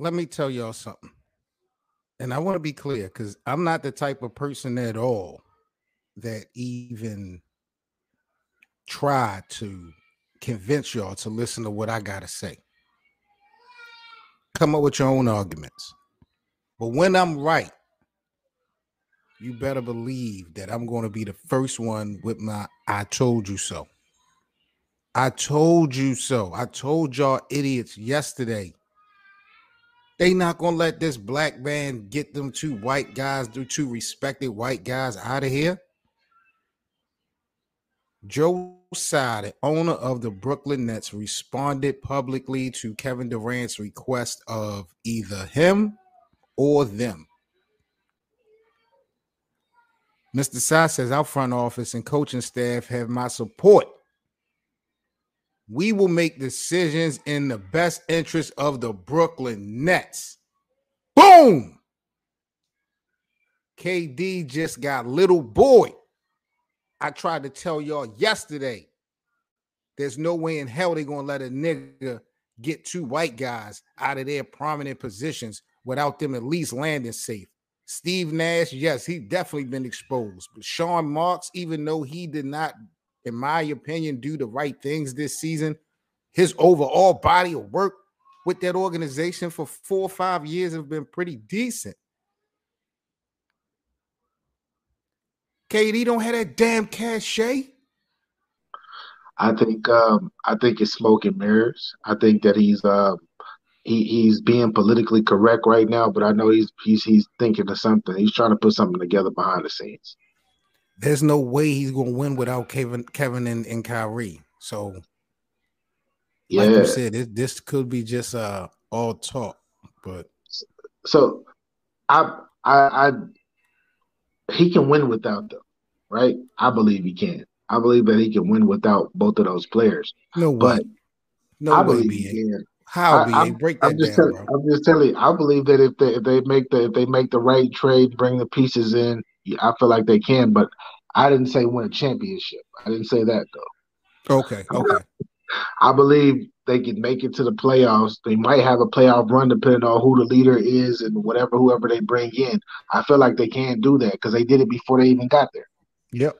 let me tell y'all something. And I want to be clear because I'm not the type of person at all that even try to convince y'all to listen to what I got to say. Come up with your own arguments. But when I'm right, you better believe that I'm going to be the first one with my I told you so. I told you so. I told y'all idiots yesterday. They not gonna let this black man get them two white guys, do two respected white guys out of here. Joe the owner of the Brooklyn Nets, responded publicly to Kevin Durant's request of either him or them. Mr. Tsai says our front office and coaching staff have my support. We will make decisions in the best interest of the Brooklyn Nets. Boom! KD just got little boy. I tried to tell y'all yesterday. There's no way in hell they're gonna let a nigga get two white guys out of their prominent positions without them at least landing safe. Steve Nash, yes, he definitely been exposed. But Sean Marks, even though he did not, in my opinion, do the right things this season, his overall body of work with that organization for four or five years have been pretty decent. KD don't have that damn cachet. I think um, I think it's smoke and mirrors. I think that he's um, he, he's being politically correct right now, but I know he's he's he's thinking of something. He's trying to put something together behind the scenes. There's no way he's gonna win without Kevin Kevin and, and Kyrie. So yeah. like you said, this, this could be just uh all talk, but so I I I he can win without them, right? I believe he can. I believe that he can win without both of those players. No way. But no I way, believe he can. How I, am break that I'm just down, tell, I'm just telling you. I believe that if they if they make the if they make the right trade, bring the pieces in, I feel like they can. But I didn't say win a championship. I didn't say that though. Okay. Okay. I believe they can make it to the playoffs. They might have a playoff run depending on who the leader is and whatever whoever they bring in. I feel like they can't do that because they did it before they even got there. Yep.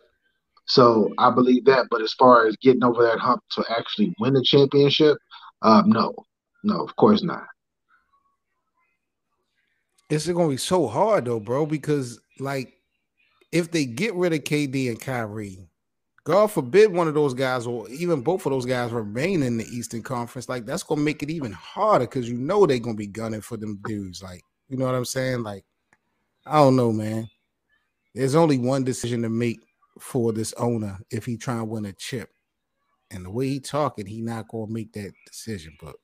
So I believe that. But as far as getting over that hump to actually win the championship, um, no. No, of course not. It's gonna be so hard though, bro, because like if they get rid of KD and Kyrie, God forbid one of those guys or even both of those guys remain in the Eastern Conference, like that's gonna make it even harder because you know they're gonna be gunning for them dudes. Like, you know what I'm saying? Like, I don't know, man. There's only one decision to make for this owner if he try and win a chip. And the way he talking, he not gonna make that decision. But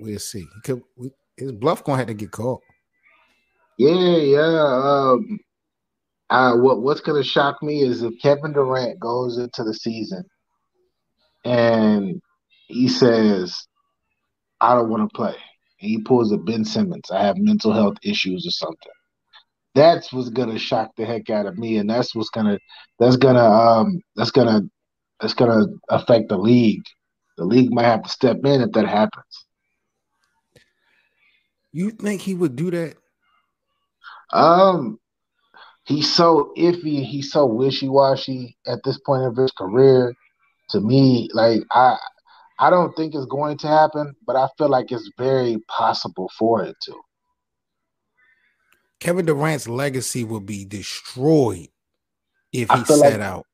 We'll see. Could, we, his bluff gonna have to get caught. Yeah, yeah. Um, uh, what what's gonna shock me is if Kevin Durant goes into the season and he says, "I don't want to play," and he pulls a Ben Simmons, "I have mental health issues" or something. That's what's gonna shock the heck out of me, and that's what's gonna that's gonna um that's gonna that's gonna affect the league. The league might have to step in if that happens. You think he would do that? Um, he's so iffy. He's so wishy washy at this point of his career. To me, like I, I don't think it's going to happen, but I feel like it's very possible for it to. Kevin Durant's legacy will be destroyed if he set like, out.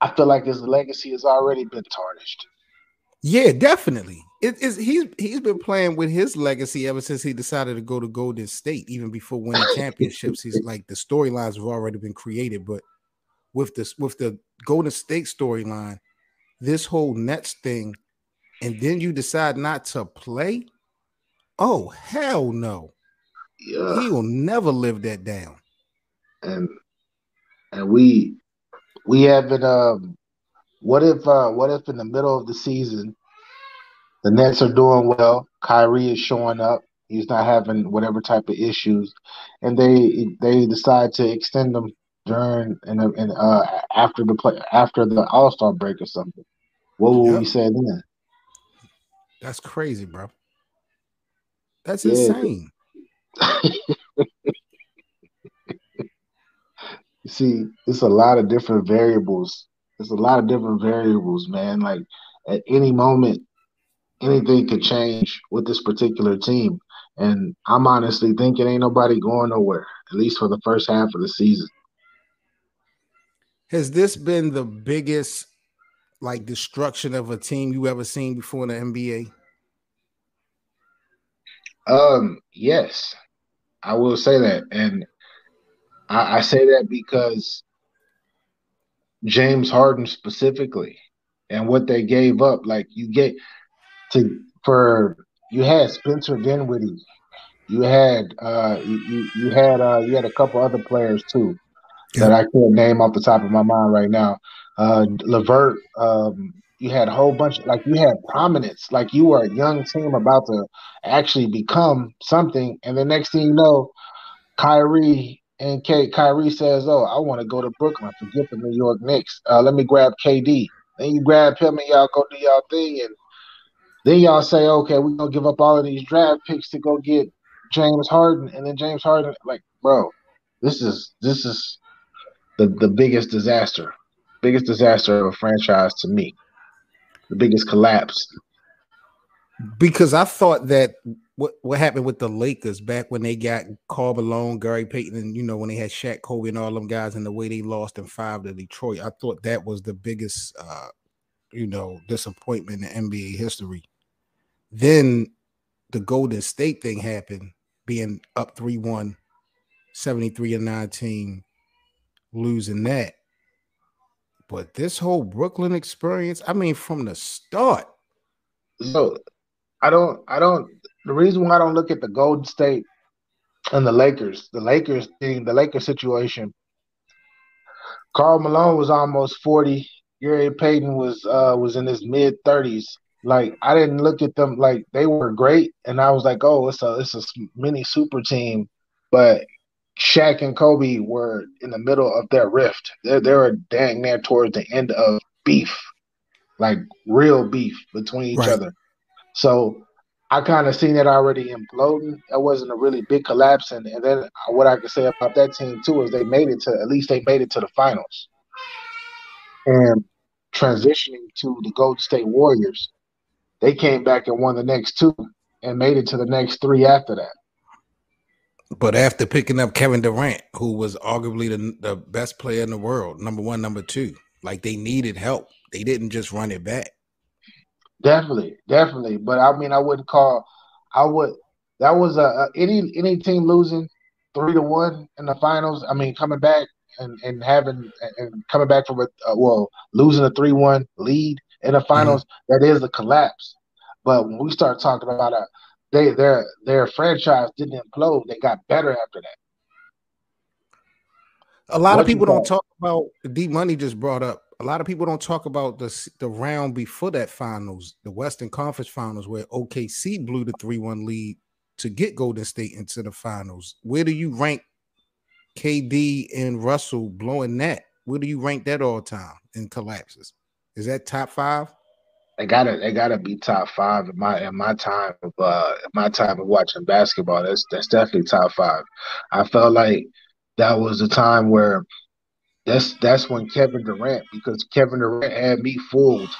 I feel like his legacy has already been tarnished. Yeah, definitely. It is he's he's been playing with his legacy ever since he decided to go to Golden State, even before winning championships. He's like the storylines have already been created, but with this with the Golden State storyline, this whole Nets thing, and then you decide not to play. Oh hell no! Yeah. He will never live that down. And and we we haven't um what if uh what if in the middle of the season the Nets are doing well, Kyrie is showing up, he's not having whatever type of issues, and they they decide to extend them during and and uh after the play after the All Star break or something. What will yep. we say then? That's crazy, bro. That's yeah. insane. See, it's a lot of different variables. There's a lot of different variables, man. Like at any moment, anything could change with this particular team. And I'm honestly thinking ain't nobody going nowhere, at least for the first half of the season. Has this been the biggest like destruction of a team you ever seen before in the NBA? Um, yes, I will say that, and I, I say that because James Harden specifically, and what they gave up. Like you get to for you had Spencer Dinwiddie, you had uh you you had uh you had a couple other players too yeah. that I can't name off the top of my mind right now. Uh LeVert, um, you had a whole bunch like you had prominence, like you were a young team about to actually become something, and the next thing you know, Kyrie and K Kyrie says, "Oh, I want to go to Brooklyn. Forget the New York Knicks. Uh, let me grab KD." Then you grab him and y'all go do y'all thing, and then y'all say, "Okay, we're gonna give up all of these draft picks to go get James Harden," and then James Harden, like, bro, this is this is the the biggest disaster, biggest disaster of a franchise to me, the biggest collapse. Because I thought that what what happened with the Lakers back when they got Karl Malone, Gary Payton, and you know when they had Shaq, Kobe, and all them guys, and the way they lost in five to Detroit, I thought that was the biggest, uh, you know, disappointment in NBA history. Then the Golden State thing happened, being up 3 1, 73 and 19, losing that. But this whole Brooklyn experience, I mean, from the start. So I don't, I don't, the reason why I don't look at the Golden State and the Lakers, the Lakers thing, the Lakers situation, Karl Malone was almost 40. Gary Payton was uh was in his mid 30s. Like I didn't look at them like they were great, and I was like, oh, it's a it's a mini super team. But Shaq and Kobe were in the middle of their rift. They they were dang near towards the end of beef, like real beef between each right. other. So I kind of seen it already imploding. That wasn't a really big collapse, and, and then what I could say about that team too is they made it to at least they made it to the finals. And transitioning to the Golden State Warriors, they came back and won the next two and made it to the next three after that. But after picking up Kevin Durant, who was arguably the, the best player in the world, number one, number two, like they needed help. They didn't just run it back. Definitely, definitely. But I mean, I wouldn't call. I would. That was a, a any any team losing three to one in the finals. I mean, coming back and, and having and coming back from a uh, well losing a three one lead in the finals, mm-hmm. that is a collapse. But when we start talking about a they their their franchise didn't implode, they got better after that. A lot what of people don't talk about D Money just brought up. A lot of people don't talk about the the round before that finals, the Western Conference Finals, where OKC blew the three one lead to get Golden State into the finals. Where do you rank KD and Russell blowing that? Where do you rank that all time in collapses? Is that top five? They gotta they gotta be top five in my in my time of uh my time of watching basketball. That's that's definitely top five. I felt like that was a time where that's that's when Kevin Durant because Kevin Durant had me fooled.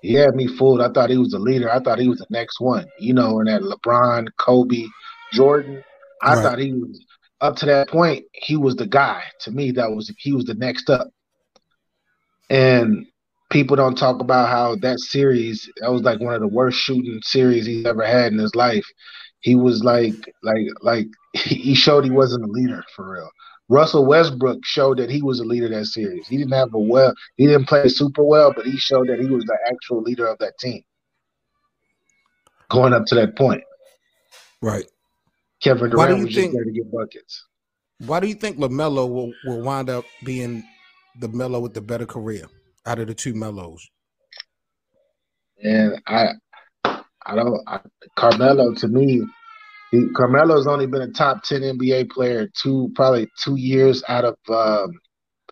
He had me fooled. I thought he was the leader. I thought he was the next one. You know, and that LeBron, Kobe, Jordan. I right. thought he was up to that point. He was the guy. To me, that was he was the next up. And people don't talk about how that series that was like one of the worst shooting series he's ever had in his life. He was like like like he showed he wasn't a leader for real. Russell Westbrook showed that he was a leader that series. He didn't have a well, he didn't play super well, but he showed that he was the actual leader of that team. Going up to that point. Right. Kevin Durant was think, just there to get buckets. Why do you think LaMelo will, will wind up being the Melo with the better career? out of the two Melos? And I, I don't. I, Carmelo to me, he, Carmelo's only been a top ten NBA player two probably two years out of um,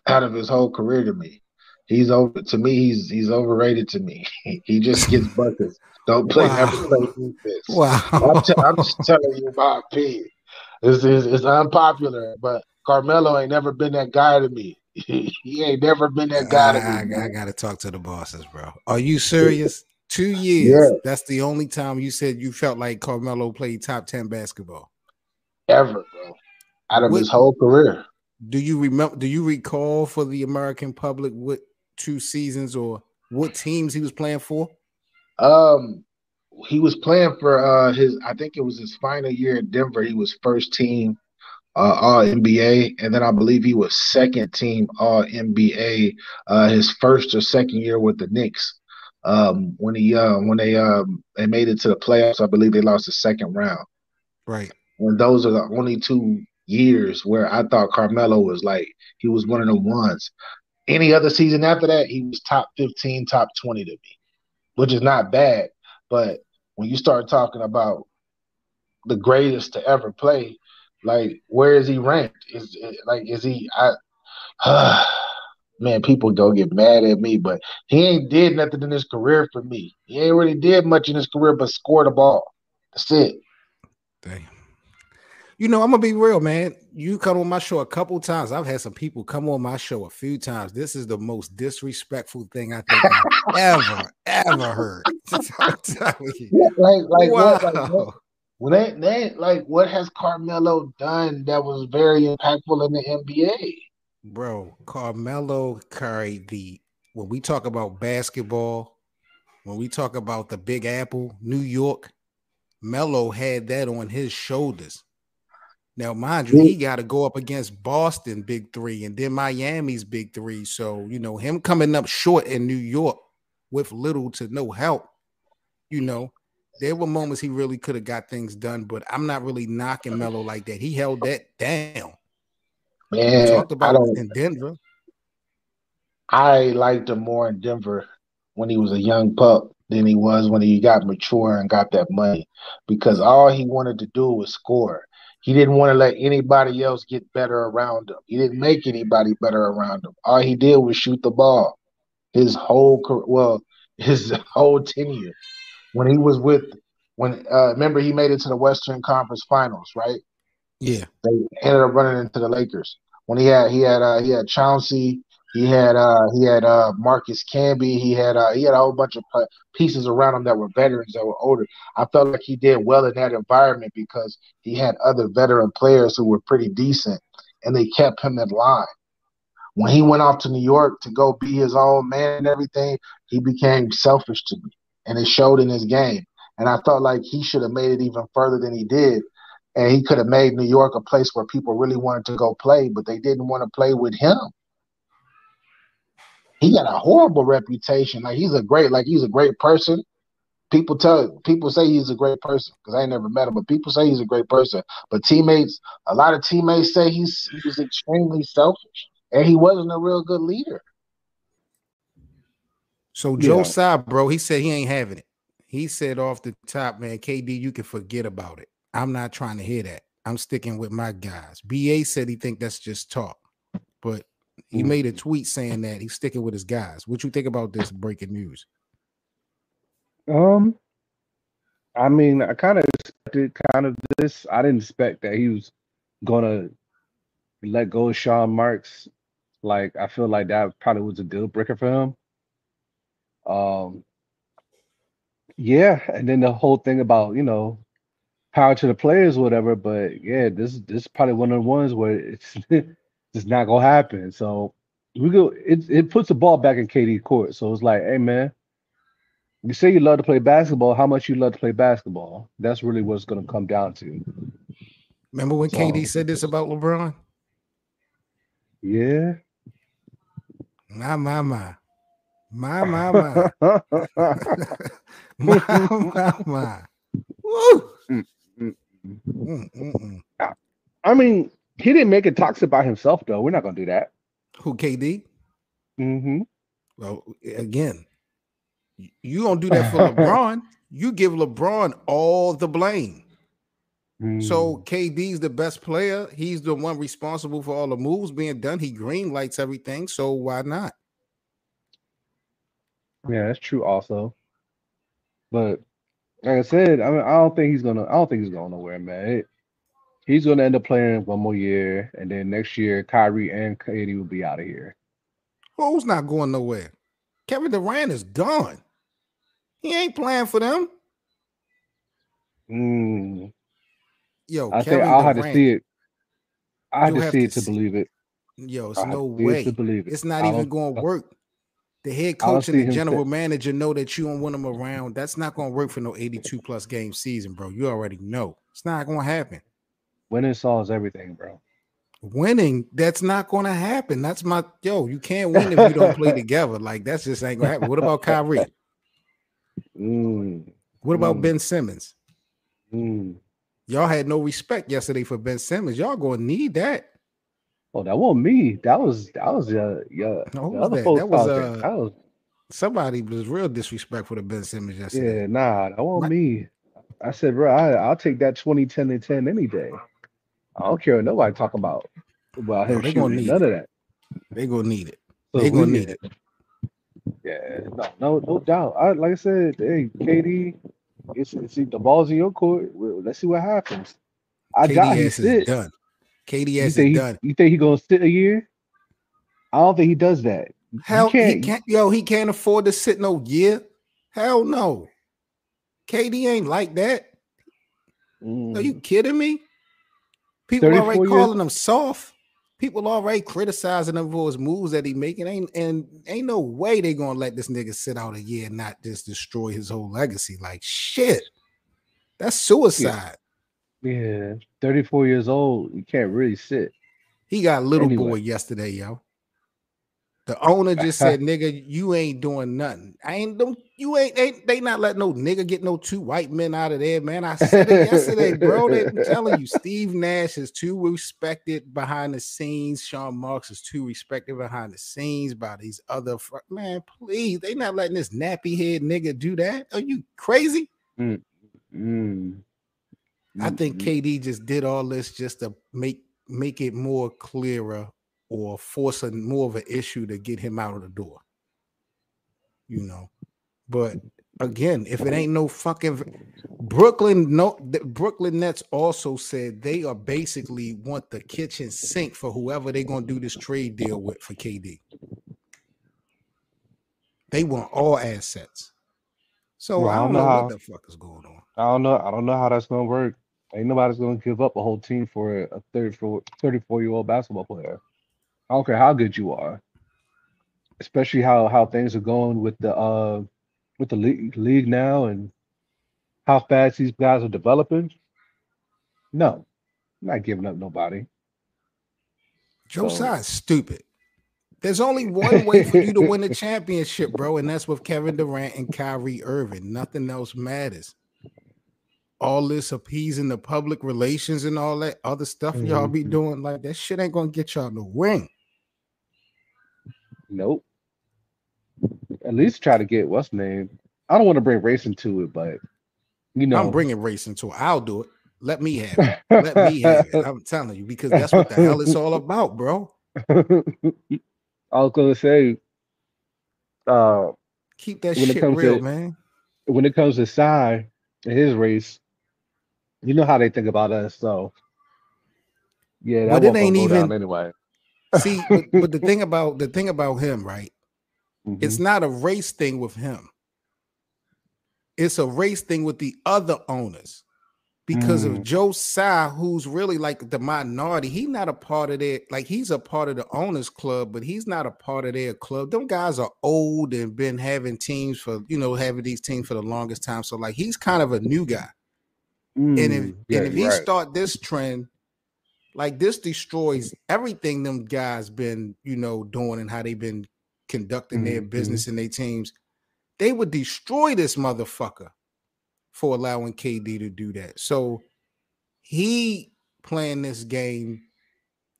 out of his whole career. To me, he's over. To me, he's he's overrated. To me, he just gets buckets. Don't play wow. never play defense. Wow. I'm, t- I'm just telling you my opinion. It's, it's, it's unpopular, but Carmelo ain't never been that guy to me. he ain't never been that guy I, to me. I, I got to talk to the bosses, bro. Are you serious? Two years. Yeah. That's the only time you said you felt like Carmelo played top 10 basketball. Ever, bro. Out of what, his whole career. Do you remember do you recall for the American public what two seasons or what teams he was playing for? Um he was playing for uh his I think it was his final year at Denver. He was first team uh, all NBA, and then I believe he was second team all NBA uh, his first or second year with the Knicks. Um, when he uh, when they um, they made it to the playoffs, I believe they lost the second round. Right. And those are the only two years where I thought Carmelo was like he was one of the ones. Any other season after that, he was top fifteen, top twenty to me, which is not bad. But when you start talking about the greatest to ever play, like, where is he ranked? Is like, is he? I, uh, man, people go get mad at me, but he ain't did nothing in his career for me. He ain't really did much in his career, but score the ball. That's it. Damn. You know, I'm gonna be real, man. You come on my show a couple times. I've had some people come on my show a few times. This is the most disrespectful thing I think I've ever, ever heard. like, like, wow. What, like what, well, they, they like what has Carmelo done that was very impactful in the NBA? Bro, Carmelo carried the when we talk about basketball, when we talk about the Big Apple, New York, Melo had that on his shoulders. Now, mind you, he got to go up against Boston Big Three and then Miami's Big Three. So, you know, him coming up short in New York with little to no help, you know, there were moments he really could have got things done, but I'm not really knocking Melo like that. He held that down. Man, talked about it in Denver. I liked him more in Denver when he was a young pup than he was when he got mature and got that money because all he wanted to do was score. He didn't want to let anybody else get better around him. He didn't make anybody better around him. All he did was shoot the ball. His whole career, well, his whole tenure when he was with when uh remember he made it to the Western Conference Finals, right? Yeah. They ended up running into the Lakers. When he had he had uh he had Chauncey, he had uh he had uh Marcus Camby, he had uh he had a whole bunch of pieces around him that were veterans that were older. I felt like he did well in that environment because he had other veteran players who were pretty decent and they kept him in line. When he went off to New York to go be his own man and everything, he became selfish to me and it showed in his game. And I felt like he should have made it even further than he did. And he could have made New York a place where people really wanted to go play, but they didn't want to play with him. He got a horrible reputation. Like he's a great, like he's a great person. People tell people say he's a great person because I ain't never met him, but people say he's a great person. But teammates, a lot of teammates say he's he's extremely selfish and he wasn't a real good leader. So Joe yeah. Tsai, bro, he said he ain't having it. He said off the top, man, KD, you can forget about it. I'm not trying to hear that. I'm sticking with my guys. BA said he think that's just talk, but he mm-hmm. made a tweet saying that he's sticking with his guys. What you think about this breaking news? Um, I mean, I kind of expected kind of this. I didn't expect that he was gonna let go of Sean Marks. Like, I feel like that probably was a deal breaker for him. Um, yeah, and then the whole thing about you know power to the players, whatever. But yeah, this this is probably one of the ones where it's just not gonna happen. So we go. It it puts the ball back in KD court. So it's like, hey man, you say you love to play basketball. How much you love to play basketball? That's really what's gonna come down to. Remember when so, KD said this about LeBron? Yeah. My my my. My, my, my. my, my, my. Woo! Mm, mm, mm. I mean, he didn't make it toxic by himself, though. We're not going to do that. Who, KD? Mm-hmm. Well, again, you don't do that for LeBron. You give LeBron all the blame. Mm. So KD's the best player. He's the one responsible for all the moves being done. He green lights everything. So why not? Yeah, that's true also. But Like I said, I mean, I don't think he's gonna. I don't think he's going nowhere, man. It, he's gonna end up playing one more year, and then next year, Kyrie and KD will be out of here. Who's not going nowhere? Kevin Durant is gone. He ain't playing for them. Mm, Yo, I Kevin think I'll have to see it. I have to see to it to see- believe it. Yo, it's I no it way. to believe it. It's not I even going to work. The head coach and the general manager know that you don't want them around. That's not going to work for no 82 plus game season, bro. You already know. It's not going to happen. Winning solves everything, bro. Winning, that's not going to happen. That's my yo. You can't win if you don't play together. Like that's just ain't going to happen. What about Kyrie? Mm, What about Mm. Ben Simmons? mm. Y'all had no respect yesterday for Ben Simmons. Y'all going to need that. Oh, that wasn't me. That was that was uh yeah. No, the was other that? folks That was, uh, that was Somebody was real disrespectful to Ben Simmons yesterday. yeah. Nah, that wasn't My- me. I said, bro, I, I'll take that 20, 10, and 10 any day. I don't care what nobody talking about about No, him they gonna need None of that. They gonna need it. So They gonna need it. Yeah, no, no, no doubt. I like I said, hey, KD, it's, it's the ball's in your court. Let's see what happens. I doubt he KDS is sit. done. KDS You is he, done. you think he gonna sit a year? I don't think he does that. Hell, he can't- can't. Yo, he can't afford to sit no year. Hell no. KD ain't like that. Mm. Are you kidding me? People already years- calling him soft. People already criticizing him for his moves that he making. Ain't and ain't no way they gonna let this nigga sit out a year and not just destroy his whole legacy. Like shit. That's suicide. Yeah, 34 years old. You can't really sit. He got little Anyway. boy yesterday, yo. The owner just said, "Nigga, you ain't doing nothing. I ain't don't you ain't they, they not letting no nigga get no two white men out of there, man. I said it yesterday, bro. They, I'm telling you, Steve Nash is too respected behind the scenes. Sean Marks is too respected behind the scenes by these other fr- man. Please, they not letting this nappy head nigga do that. Are you crazy? Mm. I think Mm, KD just did all this just to make make it more clearer or force a more of an issue to get him out of the door. You know, but again, if it ain't no fucking Brooklyn, no, the Brooklyn Nets also said they are basically want the kitchen sink for whoever they're gonna do this trade deal with for KD. They want all assets. So Well, I don't know what the fuck is going on. I don't know. I don't know how that's gonna work. Ain't nobody's gonna give up a whole team for a 34, 34 year old basketball player. I don't care how good you are, especially how how things are going with the uh with the league, league now and how fast these guys are developing. No, I'm not giving up nobody. Joe So- stupid. There's only one way for you to win the championship, bro, and that's with Kevin Durant and Kyrie Irving. Nothing else matters. All this appeasing the public relations and all that other stuff y'all be Mhm. doing, like that shit ain't gonna get y'all the ring. Nope. At least try to get what's name. I don't want to bring race into it, but you know, I'm bringing racing to it. I'll do it. Let me have it. Let me have it. I'm telling you because that's what the hell it's all about, bro. I was gonna say, uh, Keep that shit real, to- man. when it comes to Tsai and his race, you know how they think about us. So, yeah, that But it ain't even- anyway. See, but, but the thing about the thing about him, right? It's Mhm. not a race thing with him. It's a race thing with the other owners. Because of Mm. Joe Tsai, who's really like the minority, he's not a part of their like he's a part of the owners club, but he's not a part of their club. Them guys are old and been having teams for you know having these teams for the longest time. So like he's kind of a new guy. And if Mm, yeah, and if he right. start this trend, like this destroys everything them guys been, you know, doing and how they've been conducting their Mhm. business and their teams. They would destroy this motherfucker for allowing KD to do that. So he playing this game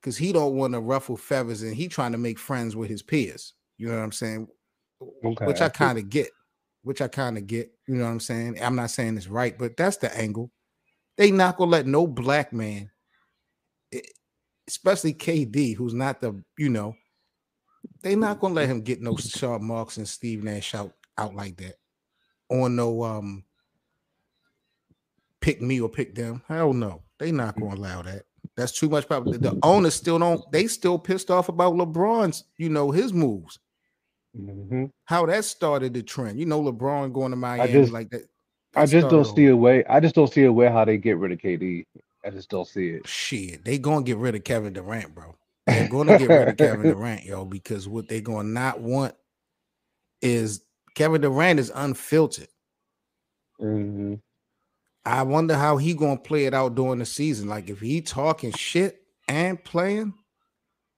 because he don't want to ruffle feathers and he trying to make friends with his peers. You know what I'm saying? Okay, Which I kind of get. Which I kind of get. You know what I'm saying? I'm not saying it's right, but that's the angle. They not gonna let no black man, especially KD, who's not the, you know, they not gonna let him get no Sean Marks and Steve Nash out out like that. On no um pick me or pick them. Hell no, they not gonna allow that. That's too much power. The owners still don't. They still pissed off about LeBron's, you know, his moves. Mhm. How that started the trend. You know, LeBron going to Miami just- like that. I that just don't see a way. I just don't see a way how they get rid of KD. I just don't see it. Shit, they gonna get rid of Kevin Durant, bro. They're gonna get rid of Kevin Durant, yo, because what they gonna not want is Kevin Durant is unfiltered. Mhm. I wonder how he gonna play it out during the season. Like if he talking shit and playing,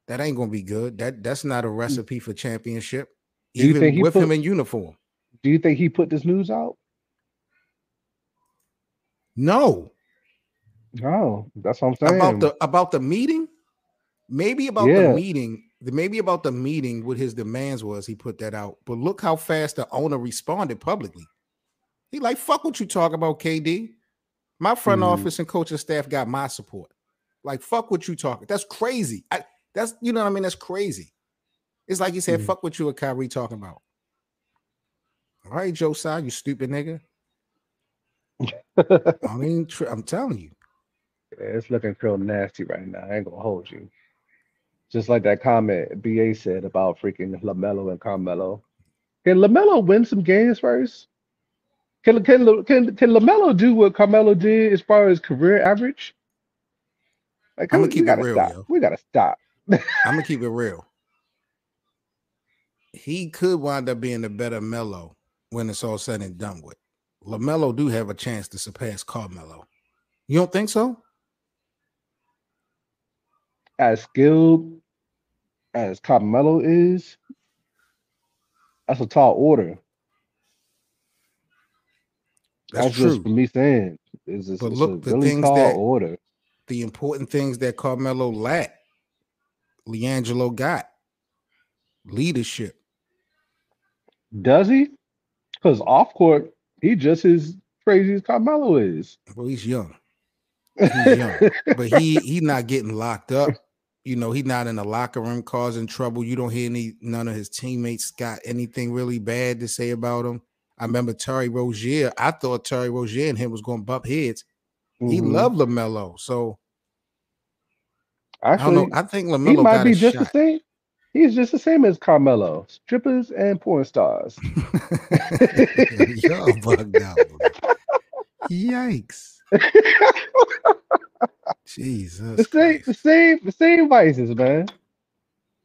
that ain't gonna be good. That that's not a recipe for championship. Do Even with put- him in uniform. Do you think he put this news out? No, No, that's what I'm saying. about the about the meeting. Maybe about the meeting. Maybe about the meeting. What his demands was, he put that out. But look how fast the owner responded publicly. He like, fuck what you talk about, KD. My front Mhm. office and coaching staff got my support. Like, fuck what you talking. That's crazy. I, that's you know what I mean. That's crazy. It's like he said, Mhm. fuck what you and Kyrie talking about. All right, Joe Tsai, you stupid nigga. I mean, I'm telling you. it's looking real nasty right now. I ain't gonna hold you. Just like that comment BA said about freaking LaMelo and Carmelo. Can LaMelo win some games first? Can can can can LaMelo do what Carmelo did as far as career average? Like, I'ma keep it real, stop. yo. We gotta stop. I'm gonna keep it real. He could wind up being a better Melo when it's all said and done with. LaMelo do have a chance to surpass Carmelo. You don't think so? As skilled as Carmelo is, that's a tall order. That's, That's, true. just for me saying. Is it's, But it's look, the really things tall that- order. The important things that Carmelo lacked, LiAngelo got leadership. Does he? Because off court, he just as crazy as Carmelo is. Well, he's young, He's young. but he he not getting locked up. You know, he's not in the locker room causing trouble. You don't hear any none of his teammates got anything really bad to say about him. I remember Terry Rozier. I thought Terry Rozier and him was going to bump heads. He Mhm. loved LaMelo, so I Actually, don't know. I think he LaMelo might be just the same. He's just the same as Carmelo. Strippers and porn stars. Y'all bugged out. Yikes! Jesus, the same, the same, the same vices, man.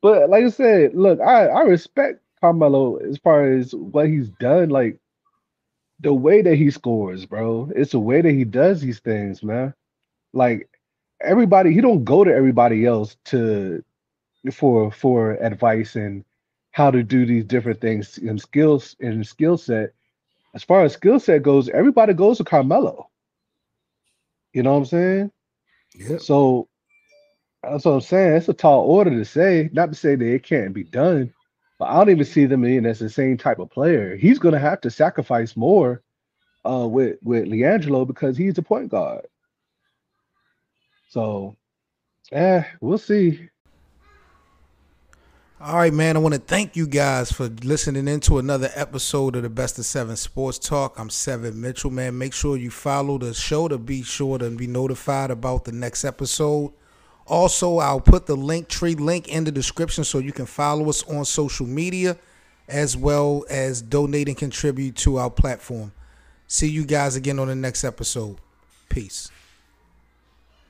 But like I said, look, I I respect Carmelo as far as what he's done. Like the way that he scores, bro. It's the way that he does these things, man. Like everybody, he don't go to everybody else to for for advice and how to do these different things and skills and skill set. As far as skill set goes, everybody goes to Carmelo. You know what I'm saying? Yeah. So that's what I'm saying. It's a tall order to say, not to say that it can't be done, but I don't even see them in as the same type of player. He's gonna have to sacrifice more uh with with LiAngelo because he's a point guard. So eh, we'll see. All right, man. I want to thank you guys for listening into another episode of the Best of Seven Sports Talk. I'm Seven Mitchell, man. Make sure you follow the show to be sure to be notified about the next episode. Also, I'll put the link tree link in the description so you can follow us on social media as well as donate and contribute to our platform. See you guys again on the next episode. Peace.